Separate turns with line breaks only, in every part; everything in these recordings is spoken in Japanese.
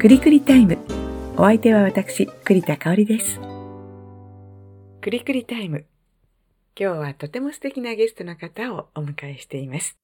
くりくりタイム。お相手は私、栗田香織です。くりくりタイム。今日はとても素敵なゲストの方をお迎えしています。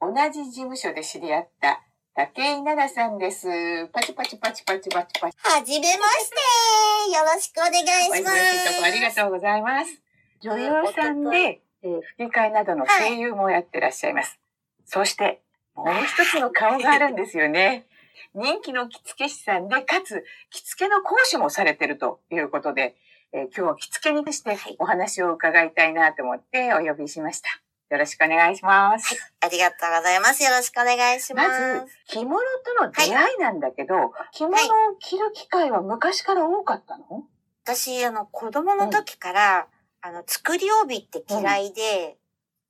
同じ事務所で知り合った武井奈々さんです。パチパチパチパチパチパチ。
はじめましてよろしくお願い
お忙し
します。
いとこありがとうございます。女優さんで、えー吹き替えなどの声優もやってらっしゃいます。そして、もう一つの顔があるんですよね。人気の着付け師さんで、かつ着付けの講師もされてるということで、えー今日は着付けにしてお話を伺いたいなと思ってお呼びしました。よろしくお願いします。
ありがとうございます。よろしくお願いしま。
ますず、着物との出会いなんだけど、着物を着る機会は昔から多かったの、
私、あの、子供の時から、あの、作り帯って嫌いで、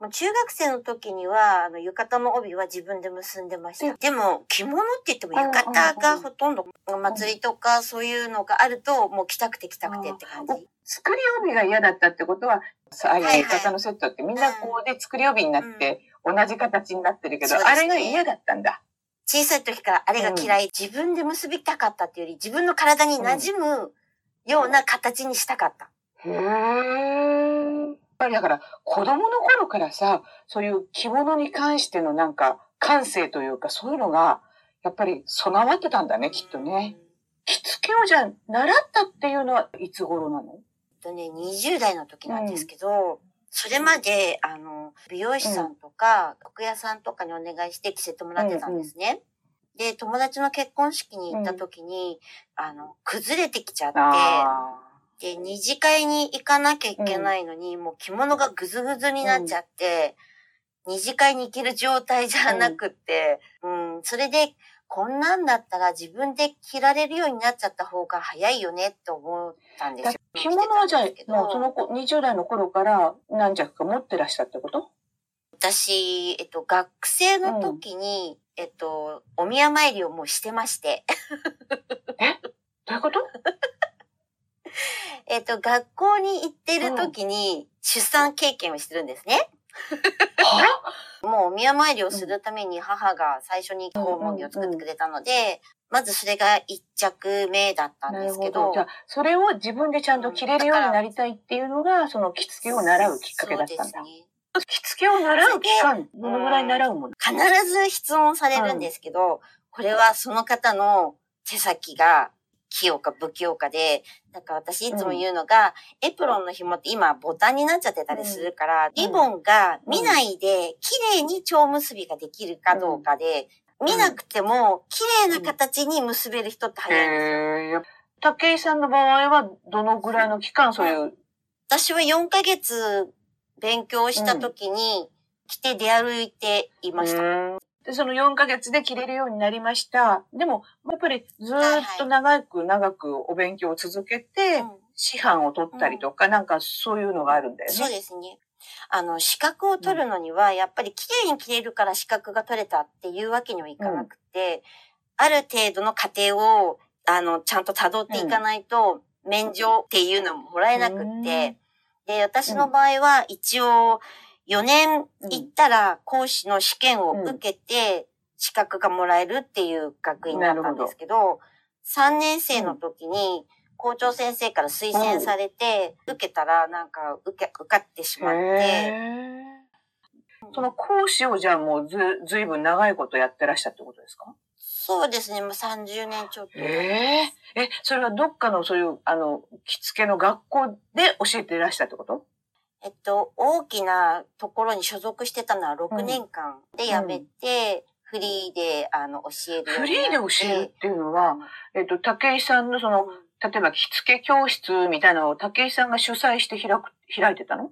もう中学生の時には、あの、浴衣の帯は自分で結んでました。でも、着物って言っても浴衣がほとんど、お祭りとかそういうのがあると、もう着たくて着たくてって感じ。
作り帯が嫌だったってことは、ああいう浴衣のセットってみんなこうで作り帯になって、同じ形になってるけど、あれが嫌だったんだ。
小さい時からあれが嫌い、自分で結びたかったっていうより、自分の体に馴染むような形にしたかった。
へえ。やっぱりだから子供の頃からさ、そういう着物に関してのなんか感性というかそういうのがやっぱり備わってたんだね、きっとね。着付けをじゃあ習ったっていうのはいつ頃なの？
えっとね、20代の時なんですけど、それまで、あの、美容師さんとか、服屋さんとかにお願いして着せてもらってたんですね。で、友達の結婚式に行った時に、あの、崩れてきちゃって、
あ
で、二次会に行かなきゃいけないのに、もう着物がぐずぐずになっちゃって、二次会に行ける状態じゃなくって、うん、それで、こんなんだったら自分で着られるようになっちゃった方が早いよねって思ったんですよ。
着物はじゃあもうその子20代の頃から何着か持ってらしたってこと？
私、えっと、学生の時に、えっと、お宮参りをもうしてまして、
どういうこと？
えっと、学校に行ってる時に出産経験をしてるんですね。
は？
もうお宮参りをするために母が最初に訪問着を作ってくれたので、まずそれが一着目だったんですけど、
ほど。じゃあ、それを自分でちゃんと着れるようになりたいっていうのが、その着付けを習うきっかけだったんだ。
ね。
着付けを習う期間、どのぐらい習うもの？
必ず質問されるんですけど、これはその方の手先が清か不清かで、なんか私いつも言うのが、エプロンの紐って今ボタンになっちゃってたりするから、リボンが見ないで綺麗に蝶結びができるかどうかで、見なくても綺麗な形に結べる人って早いんですよ。
へえ。武井さんの場合は、どのぐらいの期間、そういう、
私は4ヶ月勉強した時に着て出歩いていました。
うんで、その4ヶ月で着れるようになりました。でも、やっぱりずーっと長く長くお勉強を続けて、
うん。
師範を取ったりとか、なんかそういうのがあるんだよね。
そうですね。あの、資格を取るのには、やっぱり綺麗に着れるから資格が取れたっていうわけにはいかなくて、ある程度の過程を、あの、ちゃんと辿っていかないと、免状っていうのももらえなくって、で、私の場合は一応、4年行ったら講師の試験を受けて、資格がもらえるっていう学院だったんですけど、3年生の時に校長先生から推薦されて、受けたらなんか受け、受かってしまって、
その講師をじゃあもうず、ずいぶん長いことやってらしたってことですか？
そうですね、もう30年ちょっと。
えええ、それはどっかのそういう、あの、着付けの学校で教えていらしたってこと？
えっと、大きなところに所属してたのは6年間で辞めて、フリーで、あの、教える
フリーで。教えるっていうのは、えっと、武井さんのその、例えば着付け教室みたいなのを武井さんが主催して開く、開いてたの？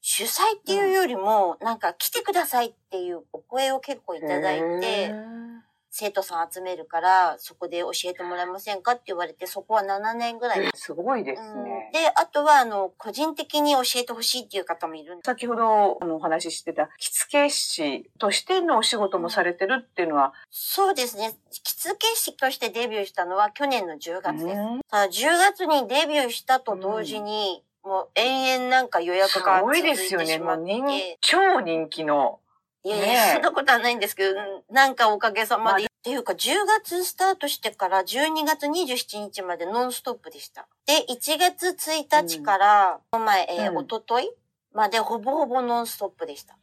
主催っていうよりも、なんか来てくださいっていうお声を結構いただい
へ
て、
ー
生徒さん集めるから、そこで教えてもらえませんかって言われて、そこは7年ぐらい。
すごいです
うん
ね。
で、あとは、あの、個人的に教えてほしいっていう方もいる
先ほどあのお話ししてた着付け師としてのお仕事もされてるっていうのは、
そうですね。着付け師としてデビューしたのは去年の10月です。
うん
ただ10月にデビューしたと同時に、もう延々なんか予約
す
が続い
ごいで
てしまって。
すよね。もう人超人気の。
いやいや、そんなことはないんですけど、なんかおかげさまでっていうか、10月スタートしてから12月27日までノンストップでした。で、1月1日から、この前、えー
うん
おとといまでほぼほぼノンストップでした。
っ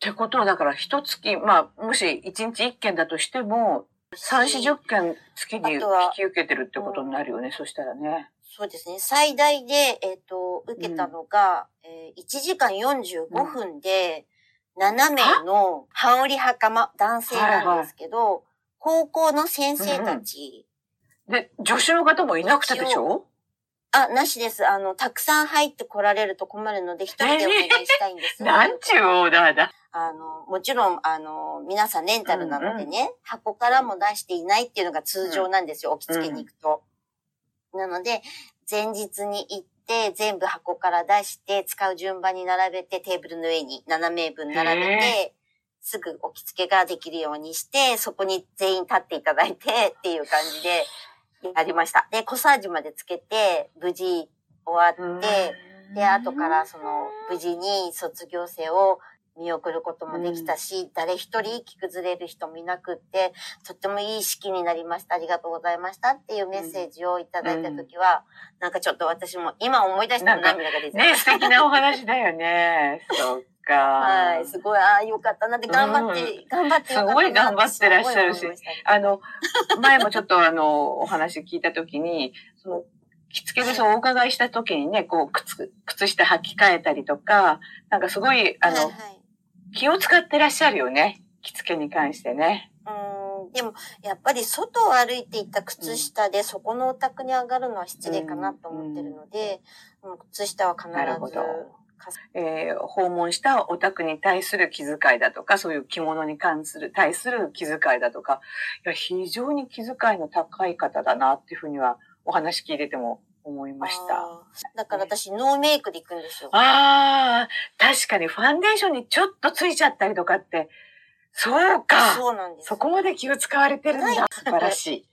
てことは、だから、一月、まあ、もし一日一件だとしても、三、四十件月に引き受けてるってことになるよね、そしたらね。
そうですね。最大で、えっ、と、受けたのが、えー1時間45分で、7名の羽織袴、男性なんですけど、高校の先生たち、
で、助手の方もいなくてでしょ？
あ、なしです。あの、たくさん入って来られると困るので、一人でお願いしたいんです。
なんちゅうオーダーだ。
あの、もちろん、あの、皆さんレンタルなのでね、箱からも出していないっていうのが通常なんですよ、置き付けに行くと。なので、前日に行って、全部箱から出して、使う順番に並べて、テーブルの上に7名分並べ
へ
て、すぐ置き付けができるようにして、そこに全員立っていただいて、っていう感じで、やりました。で、コサージュまでつけて、無事終わって、で、後からその、無事に卒業生を見送ることもできたし、誰一人気崩れる人もいなくって、とってもいい式になりました。ありがとうございましたっていうメッセージをいただいたときは、なんかちょっと私も今思い出しても涙が出て
ね、素敵なお話だよね。そっか。
はい、すごい、ああ、よかったな。って、頑張って、頑張って
すごい頑張ってらっしゃるし。あの、前もちょっとあの、お話聞いたときに、その、着付けでそうお伺いしたときにね、こう、靴、靴下履き替えたりとか、なんかすごい、あの、
はいはい。
気を使ってらっしゃるよね。着付けに関してね。
うーん。でも、やっぱり外を歩いていった靴下で、そこのお宅に上がるのは失礼かなと思ってるので、もう靴下は必ず
なるほど。
かす
えー訪問したお宅に対する気遣いだとか、そういう着物に関する、対する気遣いだとか、いや、非常に気遣いの高い方だなっていうふうには、お話聞いてても思いました。
だから私、ノーメイクで行くんですよ。
ああ、確かにファンデーションにちょっとついちゃったりとかって、そうか。
そうなんです。
そこまで気を使われてるん
はい
だ。素晴らしい。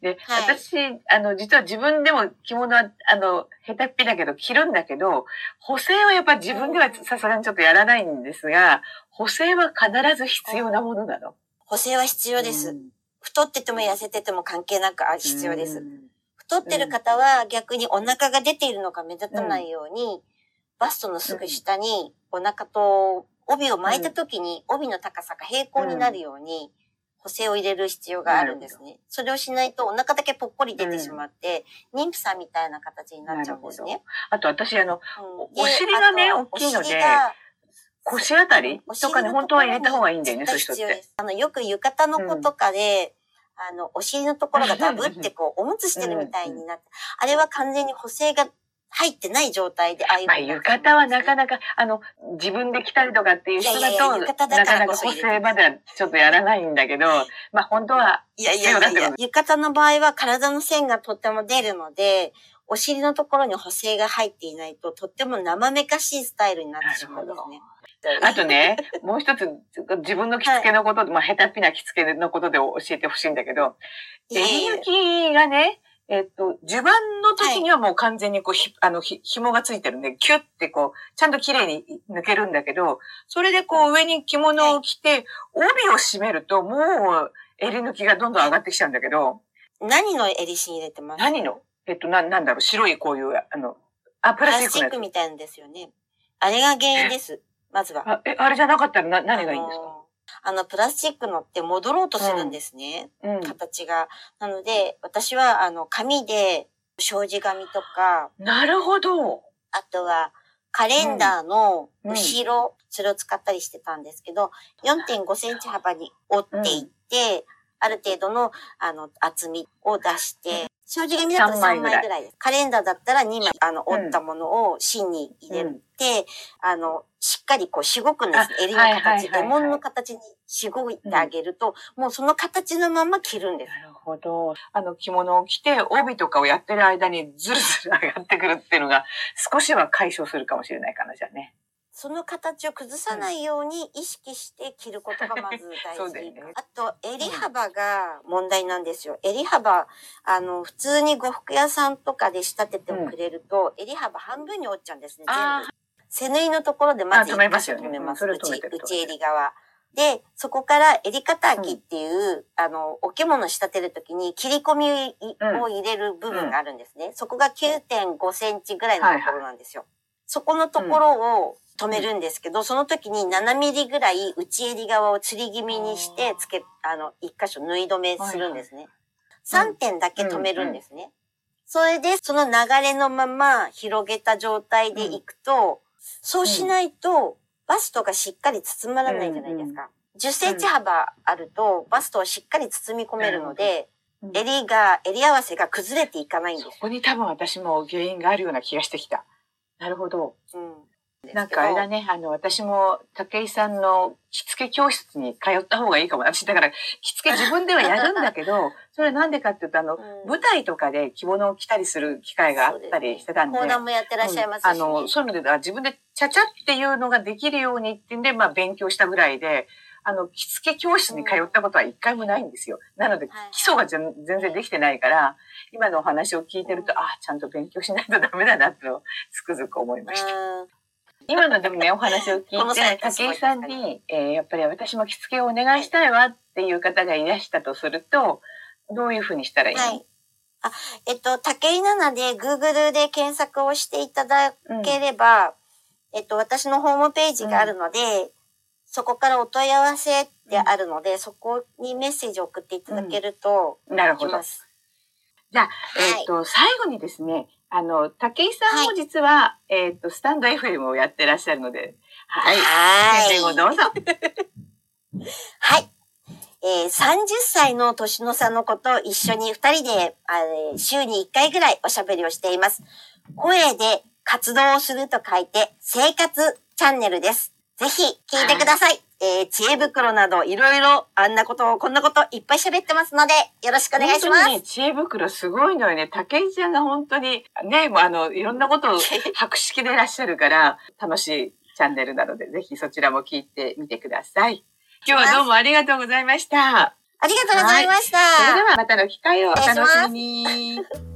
で、
はい
私、あの、実は自分でも着物は、あの、下手っぴだけど着るんだけど、補正はやっぱ自分ではさすがにちょっとやらないんですが、補正は必ず必要なものなの。
補正は必要です。
うん
太ってても痩せてても関係なくあ必要です。
うん
太ってる方は逆にお腹が出ているのが目立たないように、バストのすぐ下にお腹と帯を巻いた時に帯の高さが平行になるように補正を入れる必要があるんですね。それをしないとお腹だけぽっこり出てしまって、妊婦さんみたいな形になっちゃうんですね。
あと私、あの、
うん。
おお尻がね大きいので腰あたり
お
とかね、本当は入れた方がいいんだよね、そういう人って。
あの、よく浴衣の子とかで、あの、お尻のところがダブってこう、おむつしてるみたいになって、あれは完全に補正が入ってない状態で、ああいう
まあ、浴衣はなかなか、あの、自分で着たりとかっていう人だと、なからなか補正まではちょっとやらないんだけど、まあ本当は、
いやいやいやいや浴衣の場合は体の線がとっても出るので、お尻のところに補正が入っていないと、とっても生めかしいスタイルになってしまうんですね。
あとね、もう一つ、自分の着付けのことで、まあ、下手っぴな着付けのことで教えてほしいんだけど、襟抜きがね、えっと、襦袢の時にはもう完全にこう、ひ、あの、ひ、紐がついてるんで、キュッてこう、ちゃんと綺麗に抜けるんだけど、それでこう、上に着物を着て、帯を締めると、もう、襟抜きがどんどん上がってきちゃうんだけど、
何の襟芯入れてます？
何の？えっと、な、なんだろう、白いこういう、あの、あ、プ
プラスチッ
ラスチック
みたいなんですよね。あれが原因です。まずは
つ。。あ、え、あれじゃなかったらな、何がいいんですか？
あのあの、プラスチックのって戻ろうとするんですね。
うん。
形が。なので、私は、あの、紙で、障子紙とか、
なるほど。
あとは、カレンダーの
うん
後ろ、それを使ったりしてたんですけど、4.5センチ幅に折っていって、ある程度の、あの、厚みを出して、障子紙だと3
三枚ぐらい
です。カレンダーだったら2枚、あの、折ったものを芯に入れて、あの、しっかりこう、しごくんです。襟の形、
はい
レモンの形にしごいてあげると、もうその形のまま着るんです。
ほど。あの着物を着て帯とかをやってる間にズルズル上がってくるっていうのが少しは解消するかもしれないかな、じゃあね。
その形を崩さないように意識して着ることがまず大事。
ね
あと、襟幅が問題なんですよ。襟幅、あの、普通に呉服屋さんとかで仕立ててもくれると、襟幅半分に折っちゃうんですね、全
あ
部。背縫いのところでまず
あ止めますよね
止めます。内襟側。で、そこから襟肩きっていう、あの、お着物仕立てるときに切り込みを入れる部分があるんですね。そこが9.5センチぐらいのところなんですよ。そこのところを止めるんですけど、その時に7ミリぐらい内襟側を吊り気味にして、つけ、あの、一箇所縫い止めするんですね。3点だけ止めるんですね。それで、その流れのまま広げた状態でいくと、そうしないと、バストがしっかり包まらないじゃないですか。10センチ幅あると、バストをしっかり包み込めるので、
うん
襟が、襟合わせが崩れていかないんです
そこに多分私も原因があるような気がしてきた。なるほど。
うん。
なんかあれだね、あの、私も武井さんの着付け教室に通った方がいいかも。私だから、着付け自分ではやるんだけど、それなんでかっていうと、あの、
うん
舞台とかで着物を着たりする機会があったりしてたんで。
講談もやってらっしゃいますし、ね
うんあの、そういうので、あ自分でちゃちゃっていうのができるようにってんで、まあ勉強したぐらいで、あの、着付け教室に通ったことは一回もないんですよ。なので
はい、
基礎が全全然できてないから、今のお話を聞いてると、あ、ちゃんと勉強しないとダメだなってのをつくづく思いました。
うん
今のでもね、お話を聞いて、武井さんに、えーやっぱり私も着付けをお願いしたいわっていう方がいらしたとすると、どういうふうにしたらいいの、
はい。あ、えっと、竹井奈々で Google で検索をしていただ
うん
ければ、えっと、私のホームページがあるので、そこからお問い合わせってあるので、そこにメッセージを送っていただけると、
なるほど
いきま。す。
じゃあ、
はい
えっ、と、最後にですね、あの、武井さんも実は、えっ、と、スタンド FM をやってらっしゃるので、はい。
は
宣伝をどうぞ。
はい。えー、30歳の年の差の子と一緒に二人で、あれ週に1回ぐらいおしゃべりをしています。声で活動をすると書いて、生活チャンネルです。ぜひ聞いてください。えー、知恵袋などいろいろあんなことをこんなこといっぱい喋ってますので、よろしくお願いします。
本当にね、知恵袋すごいのよね。武井ちゃんが本当に、ね、もうあの、いろんなことを 博識でいらっしゃるから、楽しいチャンネルなので、ぜひそちらも聞いてみてください。今日はどうもありがとうございました。
ありがとうございました。
それではまたの機会をお楽しみに。